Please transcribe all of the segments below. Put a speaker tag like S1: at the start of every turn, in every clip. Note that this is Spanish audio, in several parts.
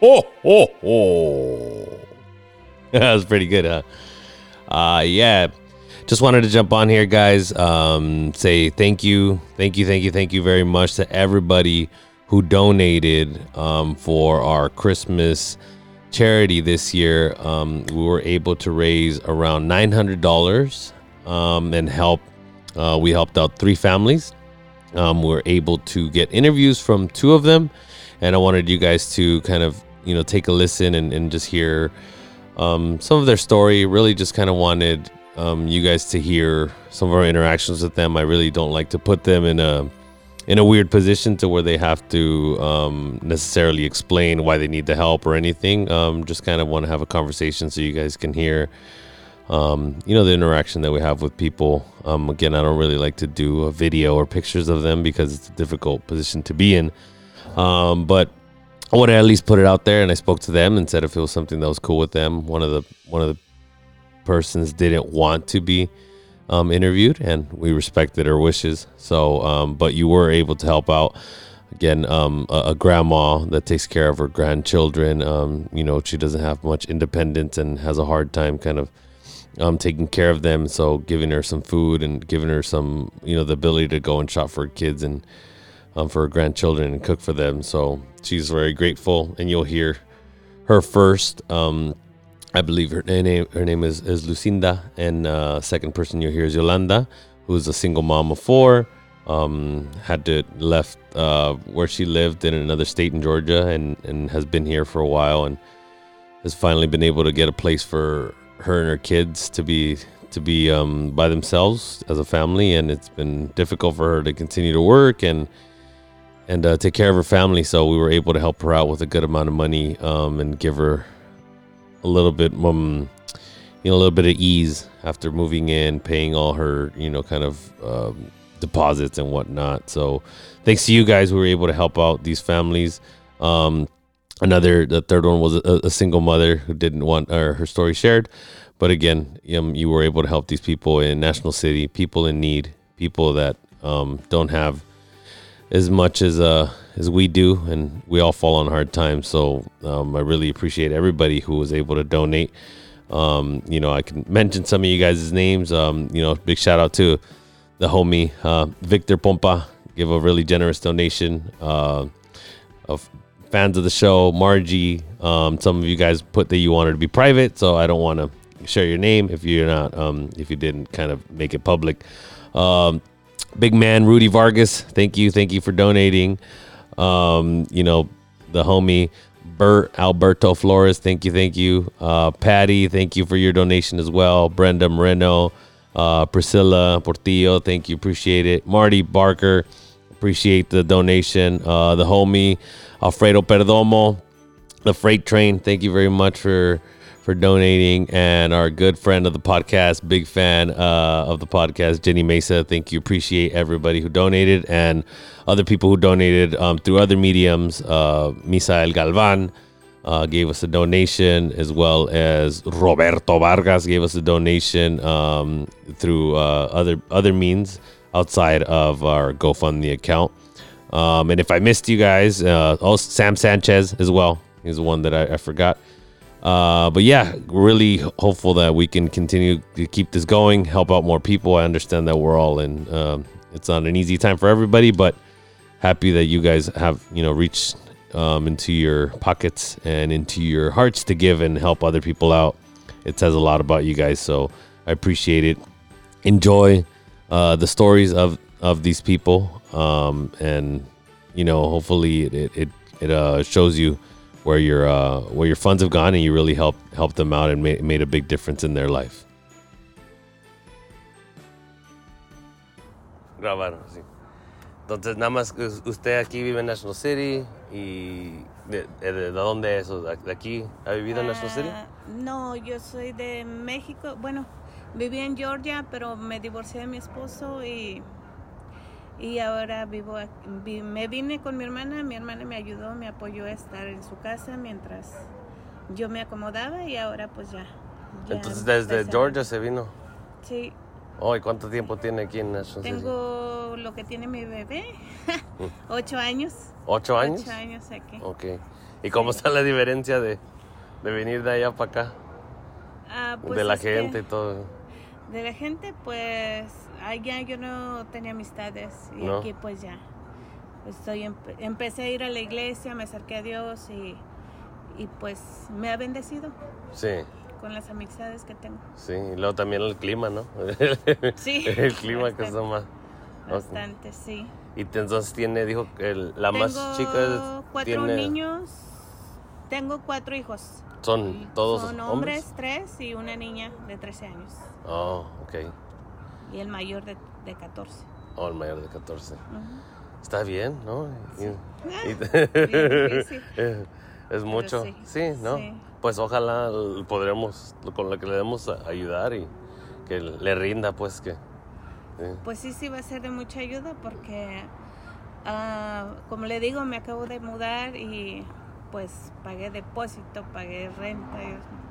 S1: ho, ho, ho. that was pretty good, huh? Uh, yeah. Just wanted to jump on here, guys. Um, say thank you, thank you, thank you, thank you very much to everybody who donated um, for our Christmas charity this year. Um, we were able to raise around nine hundred dollars um, and help. Uh, we helped out three families. Um, we were able to get interviews from two of them, and I wanted you guys to kind of you know take a listen and, and just hear um, some of their story. Really, just kind of wanted um, you guys to hear some of our interactions with them. I really don't like to put them in a in a weird position to where they have to um, necessarily explain why they need the help or anything. Um, just kind of want to have a conversation so you guys can hear, um, you know, the interaction that we have with people. Um, again, I don't really like to do a video or pictures of them because it's a difficult position to be in. Um, but I want to at least put it out there, and I spoke to them and said if it was something that was cool with them. One of the one of the persons didn't want to be um, interviewed, and we respected her wishes. So, um, but you were able to help out. Again, um, a, a, grandma that takes care of her grandchildren. Um, you know, she doesn't have much independence and has a hard time kind of um, taking care of them. So, giving her some food and giving her some, you know, the ability to go and shop for kids and um, for her grandchildren and cook for them. So, she's very grateful, and you'll hear her first. Um, I believe her name her name is, is Lucinda, and uh, second person you'll hear is Yolanda, who's a single mom of four. Um, had to left uh, where she lived in another state in Georgia, and and has been here for a while, and has finally been able to get a place for her and her kids to be to be um, by themselves as a family, and it's been difficult for her to continue to work and and uh, take care of her family. So we were able to help her out with a good amount of money um, and give her a little bit um you know a little bit of ease after moving in paying all her you know kind of um, deposits and whatnot so thanks to you guys we were able to help out these families um another the third one was a, a single mother who didn't want uh, her story shared but again um, you were able to help these people in national city people in need people that um, don't have as much as uh as we do, and we all fall on hard times. So um, I really appreciate everybody who was able to donate. Um, you know, I can mention some of you guys' names. Um, you know, big shout out to the homie uh, Victor Pompa, give a really generous donation. Uh, of fans of the show, Margie. Um, some of you guys put that you wanted to be private, so I don't want to share your name if you're not, um, if you didn't kind of make it public. Um, big man Rudy Vargas, thank you, thank you for donating. Um, you know, the homie Bert Alberto Flores, thank you, thank you. Uh, Patty, thank you for your donation as well. Brenda Moreno, uh, Priscilla Portillo, thank you, appreciate it. Marty Barker, appreciate the donation. Uh, the homie Alfredo Perdomo, the freight train, thank you very much for for donating, and our good friend of the podcast, big fan uh, of the podcast, Jenny Mesa. Thank you. Appreciate everybody who donated and other people who donated um, through other mediums. Uh, Misael Galvan uh, gave us a donation, as well as Roberto Vargas gave us a donation um, through uh, other other means outside of our GoFundMe account. Um, and if I missed you guys, uh, also Sam Sanchez as well. He's the one that I, I forgot. Uh, but yeah, really hopeful that we can continue to keep this going, help out more people. I understand that we're all in. Um, it's not an easy time for everybody, but happy that you guys have you know reached um, into your pockets and into your hearts to give and help other people out. It says a lot about you guys, so I appreciate it. Enjoy uh, the stories of of these people, um, and you know, hopefully it it, it uh, shows you where your uh, where your funds have gone and you really helped help them out and made, made a big difference in their life.
S2: Grabar, sí. Entonces, nada más usted aquí vive en National City y de, de, de dónde es? ¿De aquí ha vivido en National City?
S3: Ah, no, yo soy de México. Bueno, viví en Georgia, pero me divorcié de mi esposo y y ahora vivo aquí. me vine con mi hermana, mi hermana me ayudó, me apoyó a estar en su casa mientras yo me acomodaba y ahora pues ya.
S2: Entonces desde Georgia se vino.
S3: Sí.
S2: Oh, ¿y cuánto tiempo tiene aquí en National
S3: Tengo lo que tiene mi bebé, ocho años.
S2: ¿Ocho años?
S3: Ocho años aquí.
S2: Ok.
S1: ¿Y cómo está la diferencia de, de venir de allá para acá?
S3: Ah, pues
S1: de la
S3: es que
S1: gente y todo.
S3: De la gente, pues allá yo no tenía amistades y
S1: No.
S3: aquí pues ya. Estoy empe- empecé a ir a la iglesia, me acerqué a Dios y, y pues me ha bendecido
S1: Sí,
S3: con las amistades que tengo.
S1: sí. Y luego también el clima, ¿no?
S3: Sí,
S1: el clima que
S3: bastante.
S1: está más. ok.
S3: Bastante, sí.
S1: Y entonces tiene, dijo que el- la más
S3: tengo
S1: chica es-
S3: cuatro
S1: tiene.
S3: niños, tengo cuatro hijos.
S1: Son todos
S3: Son
S1: hombres.
S3: hombres, tres y una niña de 13 años.
S1: Oh, ok.
S3: Y el mayor de, de 14.
S1: Oh, el mayor de 14.
S3: Ujú.
S1: Está bien, ¿no? Y- y-
S3: Bien difícil.
S1: es mucho.
S3: sí,
S1: Sí, ¿no?
S3: sí.
S1: Pues ojalá podremos, con lo que le demos a- ayudar y que le rinda, pues que. sí.
S3: Pues sí, sí va a ser de mucha ayuda porque, ah, como le digo, me acabo de mudar y pues pagué depósito, pagué renta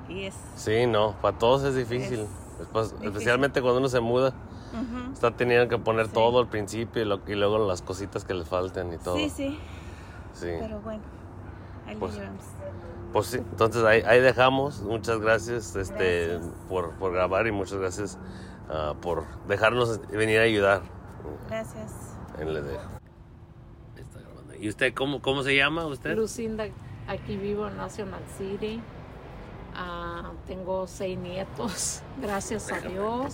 S3: y, y es...
S1: Sí, no, para todos es difícil.
S3: Es
S1: Después,
S3: difícil.
S1: Especialmente cuando uno se muda,
S3: Ujú.
S1: está teniendo que poner
S3: Sí.
S1: todo al principio y, lo- y luego las cositas que le faltan y todo.
S3: Sí, sí,
S1: Sí.
S3: pero bueno, ahí
S1: Pues-. Pues sí, entonces ahí, ahí dejamos. Muchas gracias, este,
S3: Gracias.
S1: Por, por grabar y muchas gracias ah, por dejarnos venir a ayudar.
S3: Gracias.
S1: Ahí le dejo. Está grabando. ¿Y usted cómo, cómo se llama usted?
S4: Lucinda, aquí vivo en National City. Ah, tengo seis nietos, gracias a Dios.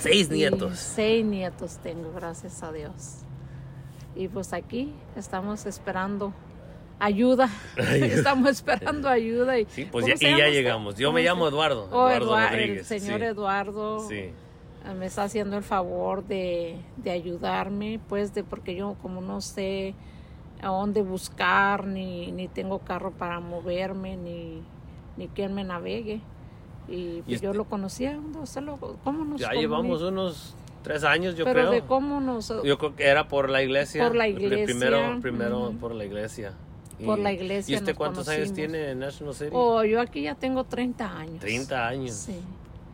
S1: Seis
S4: Y
S1: nietos.
S4: seis nietos tengo, gracias a Dios. Y pues aquí estamos esperando ayuda. estamos esperando ayuda. Y,
S1: Sí, pues
S4: ¿cómo
S1: ya, y ya llegamos. Yo
S4: ¿Cómo
S1: me llamo Eduardo.
S4: Oh,
S1: Eduardo
S4: el señor
S1: sí.
S4: Eduardo
S1: Sí.
S4: eh, me está haciendo el favor de, de ayudarme, pues, de porque yo como no sé a dónde buscar, ni, ni tengo carro para moverme, ni, ni quien me navegue. Y, pues, yo
S1: este-
S4: lo conocía, ¿dónde usted lo- ¿cómo nos
S1: Ya llevamos unos tres años, yo
S4: Pero
S1: creo.
S4: de cómo nos...
S1: Yo creo que era por la iglesia.
S4: Por la iglesia,
S1: Primero, primero
S4: ujú.
S1: por la iglesia.
S4: Por la iglesia
S1: ¿Y usted cuántos años
S4: conocimos.
S1: tiene en National City?
S4: Oh, yo aquí ya tengo 30 años.
S1: 30 años.
S4: Sí.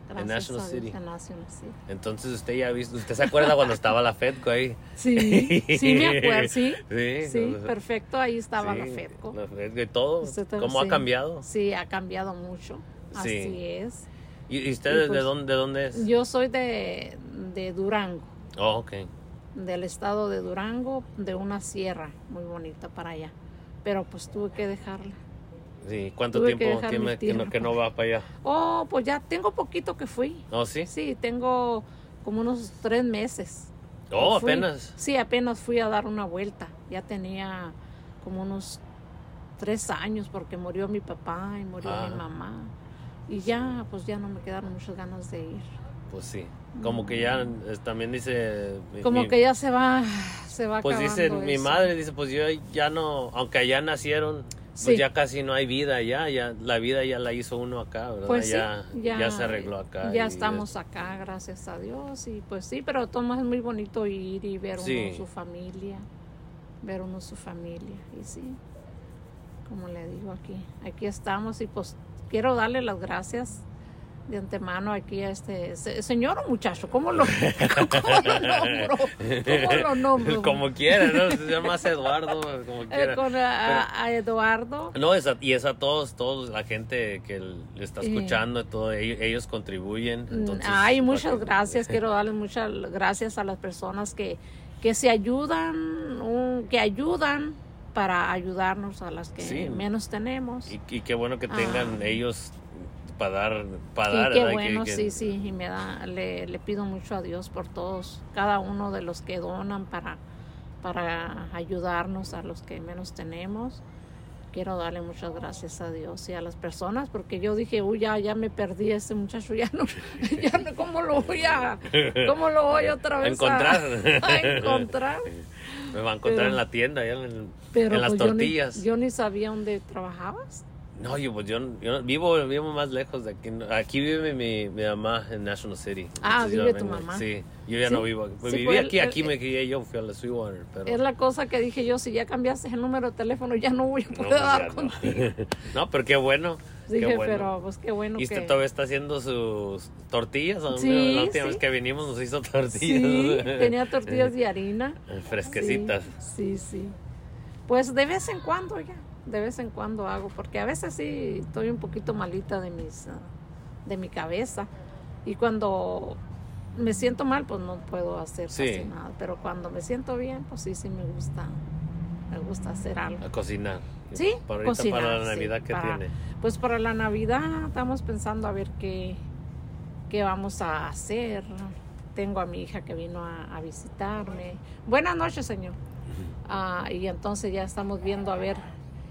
S4: Gracias
S1: National City.
S4: en National City.
S1: Entonces usted ya ha visto, usted se acuerda cuando estaba la Fedco ahí.
S4: Sí, sí me acuerdo, sí.
S1: Sí,
S4: Sí,
S1: no,
S4: perfecto, ahí estaba la
S1: sí,
S4: FEDCO.
S1: la Fedco y todo. ¿Cómo ha
S4: sí.
S1: cambiado?
S4: Sí, ha cambiado mucho.
S1: Sí.
S4: Así es.
S1: ¿Y, usted
S4: Y
S1: de,
S4: pues,
S1: dónde, de dónde es?
S4: Yo soy de, de Durango,
S1: Oh, ok.
S4: del estado de Durango, de una sierra muy bonita para allá. Pero pues tuve que dejarla.
S1: Sí, ¿cuánto
S4: Tuve que
S1: tiempo
S4: dejar
S1: tiene que no, que va para allá?
S4: Oh, pues ya tengo poquito que fui.
S1: ¿Oh, sí?
S4: Sí, tengo como unos tres meses.
S1: Oh,
S4: Fui-
S1: apenas.
S4: Sí, apenas fui a dar una vuelta. Ya tenía como unos tres años porque murió mi papá y murió
S1: Ah.
S4: mi mamá. Y ya, pues ya no me quedaron muchas ganas de ir.
S1: Pues sí. Como que ya también dice...
S4: Como
S1: mi-
S4: que ya se va, se va
S1: Pues dice mi madre, dice, pues yo ya no, aunque allá nacieron, pues ya casi no hay vida ya, ya la vida ya la hizo uno acá, ¿verdad?
S4: Pues
S1: ya,
S4: sí,
S1: ya, se arregló acá.
S4: Ya estamos acá, gracias a Dios. Y pues sí, pero toma es muy bonito ir y ver
S1: Sí.
S4: uno su familia. Ver uno su familia. Y sí, como le digo aquí, aquí estamos y pues quiero darle las gracias de antemano aquí a este se- señor o muchacho, ¿cómo lo, cómo lo nombro? ¿Cómo lo nombro?
S1: como quiera, ¿no? Se llama Eduardo, como
S4: Eh,
S1: quiera.
S4: con a, a Eduardo.
S1: No, es a- y es a todos, todos, la gente que le está escuchando, y todo, ellos, ellos contribuyen.
S4: Mm,
S1: Entonces,
S4: Ay, muchas gracias. Quiero darles muchas gracias a las personas que, que se ayudan, que ayudan para ayudarnos a las que
S1: Sí.
S4: menos tenemos.
S1: Y, y qué bueno que tengan
S4: Ah.
S1: ellos para dar, para dar,
S4: qué
S1: ¿verdad? Que-
S4: bueno,
S1: que-
S4: sí, sí, y me da, le, le pido mucho a Dios por todos, cada uno de los que donan para, para ayudarnos a los que menos tenemos. Quiero darle muchas gracias a Dios y a las personas, porque yo dije, uy, ya, ya me perdí ese muchacho, ya no, ya no, ¿cómo lo voy a, cómo lo voy otra vez a-
S1: encontrar.
S4: a encontrar?
S1: Me va a encontrar
S4: Pero-
S1: en la tienda, en, en las
S4: pues, yo ni-
S1: tortillas.
S4: Yo ni, sabía dónde trabajabas.
S1: No, yo, pues yo, yo no- vivo, vivo más lejos de aquí. Aquí vive mi, mi mamá en National City.
S4: Ah, vive tu mamá.
S1: Sí, yo ya
S4: Sí.
S1: no vivo aquí. Pues
S4: Sí,
S1: viví
S4: pues,
S1: aquí,
S4: él-
S1: aquí
S4: él-
S1: me crié yo, fui a la Sweetwater. Pero...
S4: Es la cosa que dije yo, si ya cambiaste el número de teléfono, ya no voy a
S1: No,
S4: poder
S1: pues,
S4: dar
S1: no.
S4: contigo.
S1: no, pero qué bueno.
S4: Dije,
S1: qué bueno.
S4: pero pues qué bueno
S1: ¿Y usted
S4: que...
S1: todavía está haciendo sus tortillas? ¿O no?
S4: Sí,
S1: la última
S4: sí.
S1: vez que vinimos nos hizo tortillas.
S4: Tenía tortillas de harina.
S1: Fresquecitas.
S4: Sí, sí. Sí. Pues de vez en cuando ya, de vez en cuando hago, porque a veces sí estoy un poquito malita de mis ah, de mi cabeza y cuando me siento mal pues no puedo hacer
S2: Sí.
S4: casi nada, pero cuando me siento bien pues sí sí me gusta me gusta hacer algo.
S2: A cocinar.
S4: Sí,
S2: Para ahorita
S4: cocinar,
S2: para la
S4: sí,
S2: Navidad que
S4: para-
S2: tiene.
S4: Pues para la Navidad estamos pensando a ver qué, qué vamos a hacer. Tengo a mi hija que vino a, a visitarme. Buenas noches, señor. Ah, y entonces ya estamos viendo a ver.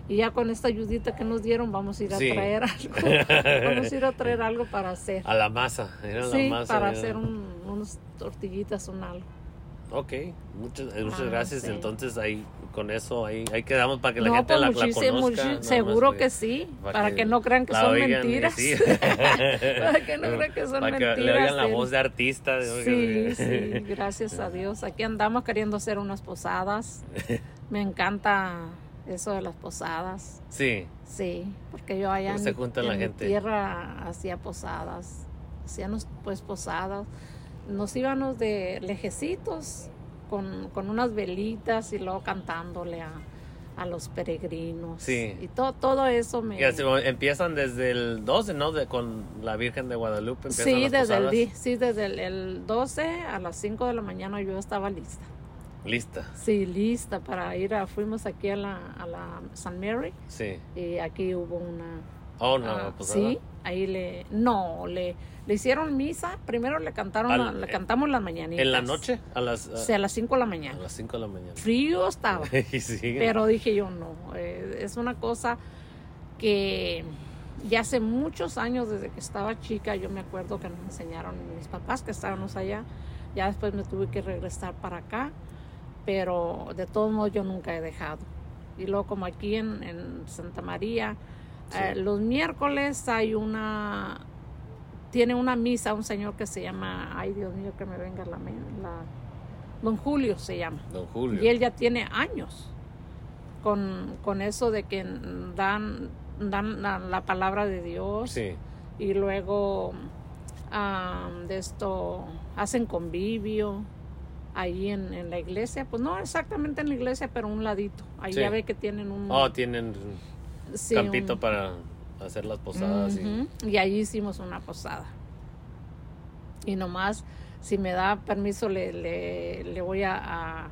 S4: Y ya con esta ayudita que nos dieron vamos a ir a
S2: Sí.
S4: traer algo. vamos a ir a traer algo para hacer.
S2: A la masa. Era
S4: Sí,
S2: la masa.
S4: para
S2: era-
S4: hacer un, unos tortillitas, un algo.
S2: Ok, muchas, eh, muchas
S4: Ah,
S2: gracias.
S4: sí.
S2: Entonces ahí con eso ahí, ahí quedamos para que la
S4: no,
S2: gente
S4: pues
S2: la, la
S4: muchísimo,
S2: conozca.
S4: seguro que sí,
S2: para
S4: para,
S2: que
S4: que, no crean que
S2: la
S4: son
S2: oigan,
S4: mentiras.
S2: sí.
S4: para que no crean que son
S2: Para que
S4: mentiras.
S2: le oigan la voz de artista.
S4: Sí, sí, gracias a Dios. Aquí andamos queriendo hacer unas posadas. Me encanta eso de las posadas.
S2: Sí,
S4: Sí, porque yo allá en,
S2: Se
S4: mi-
S2: junta
S4: en
S2: la gente.
S4: tierra hacía posadas. Hacíamos pues posadas. Nos íbamos de lejecitos con, con unas velitas y luego cantándole a, a los peregrinos.
S2: Sí.
S4: Y todo, todo eso me...
S2: Y así, empiezan desde el 12, ¿no? De, con la Virgen de Guadalupe.
S4: Sí
S2: las
S4: desde, el,
S2: posadas.
S4: sí, desde el, el 12 a las 5 de la mañana yo estaba lista.
S2: Lista,
S4: Sí, lista para ir a, fuimos aquí a la, a la San Mary
S2: sí.
S4: y aquí hubo una,
S2: Oh, no, posada.
S4: sí, ahí le, no, le, le hicieron misa, primero le cantaron,
S2: Al-
S4: la- le cantamos las mañanitas.
S2: ¿En la noche? A las,
S4: O sea, a las 5 de la
S2: a
S4: mañana.
S2: las 5 de la mañana.
S4: Frío estaba,
S2: sí.
S4: pero dije yo no, eh, es una cosa que ya hace muchos años desde que estaba chica, yo me acuerdo que nos enseñaron mis papás que estábamos allá, ya después me tuve que regresar para acá, pero de todos modos yo nunca he dejado. Y luego como aquí en, en Santa María,
S2: Sí.
S4: eh, los miércoles hay una, tiene una misa un señor que se llama, ay Dios mío que me venga la, la Don Julio se llama.
S2: Don Julio.
S4: Y él ya tiene años con, con eso de que dan, dan la, la palabra de Dios
S2: Sí,
S4: y luego ah, de esto hacen convivio ahí en, en la iglesia, pues no exactamente en la iglesia, pero un ladito. Ahí
S2: Sí.
S4: ya ve que tienen un
S2: Oh, tienen
S4: sí,
S2: campito
S4: un-
S2: para hacer las posadas. y-
S4: Ujú, y ahí hicimos una posada. Y nomás, si me da permiso, le, le, le voy a,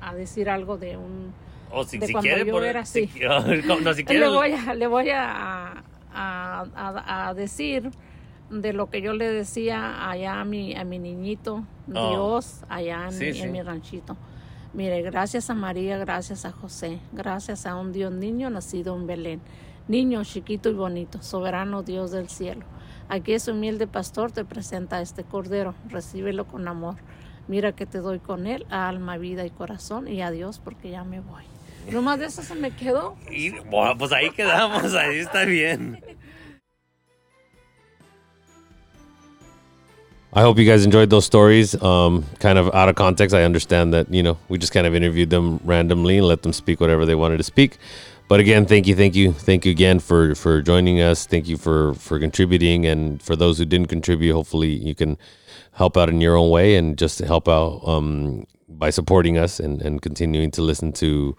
S4: a, decir algo de un...
S2: O si,
S4: de
S2: si
S4: cuando
S2: quiere,
S4: yo
S2: por,
S4: era
S2: si,
S4: así.
S2: no, si quiere.
S4: Le voy a, le voy a, a, a- a decir de lo que yo le decía allá a mi, a mi niñito,
S2: Oh.
S4: Dios, allá en,
S2: Sí,
S4: mi,
S2: sí.
S4: en mi ranchito. Mire, gracias a María, gracias a José, gracias a un Dios niño nacido en Belén. Niño chiquito y bonito, soberano Dios del cielo. Aquí es humilde pastor, te presenta este cordero, recíbelo con amor. Mira que te doy con él, alma, vida y corazón, y adiós porque ya me voy. Nomás de eso se me quedó.
S2: Y, bueno, pues ahí quedamos, ahí está bien.
S1: I hope you guys enjoyed those stories. Um, kind of out of context, I understand that you know we just kind of interviewed them randomly and let them speak whatever they wanted to speak. But again, thank you, thank you, thank you again for for joining us. Thank you for for contributing, and for those who didn't contribute, hopefully you can help out in your own way and just help out um, by supporting us and and continuing to listen to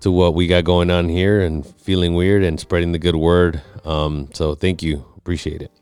S1: to what we got going on here and feeling weird and spreading the good word. Um, so thank you, appreciate it.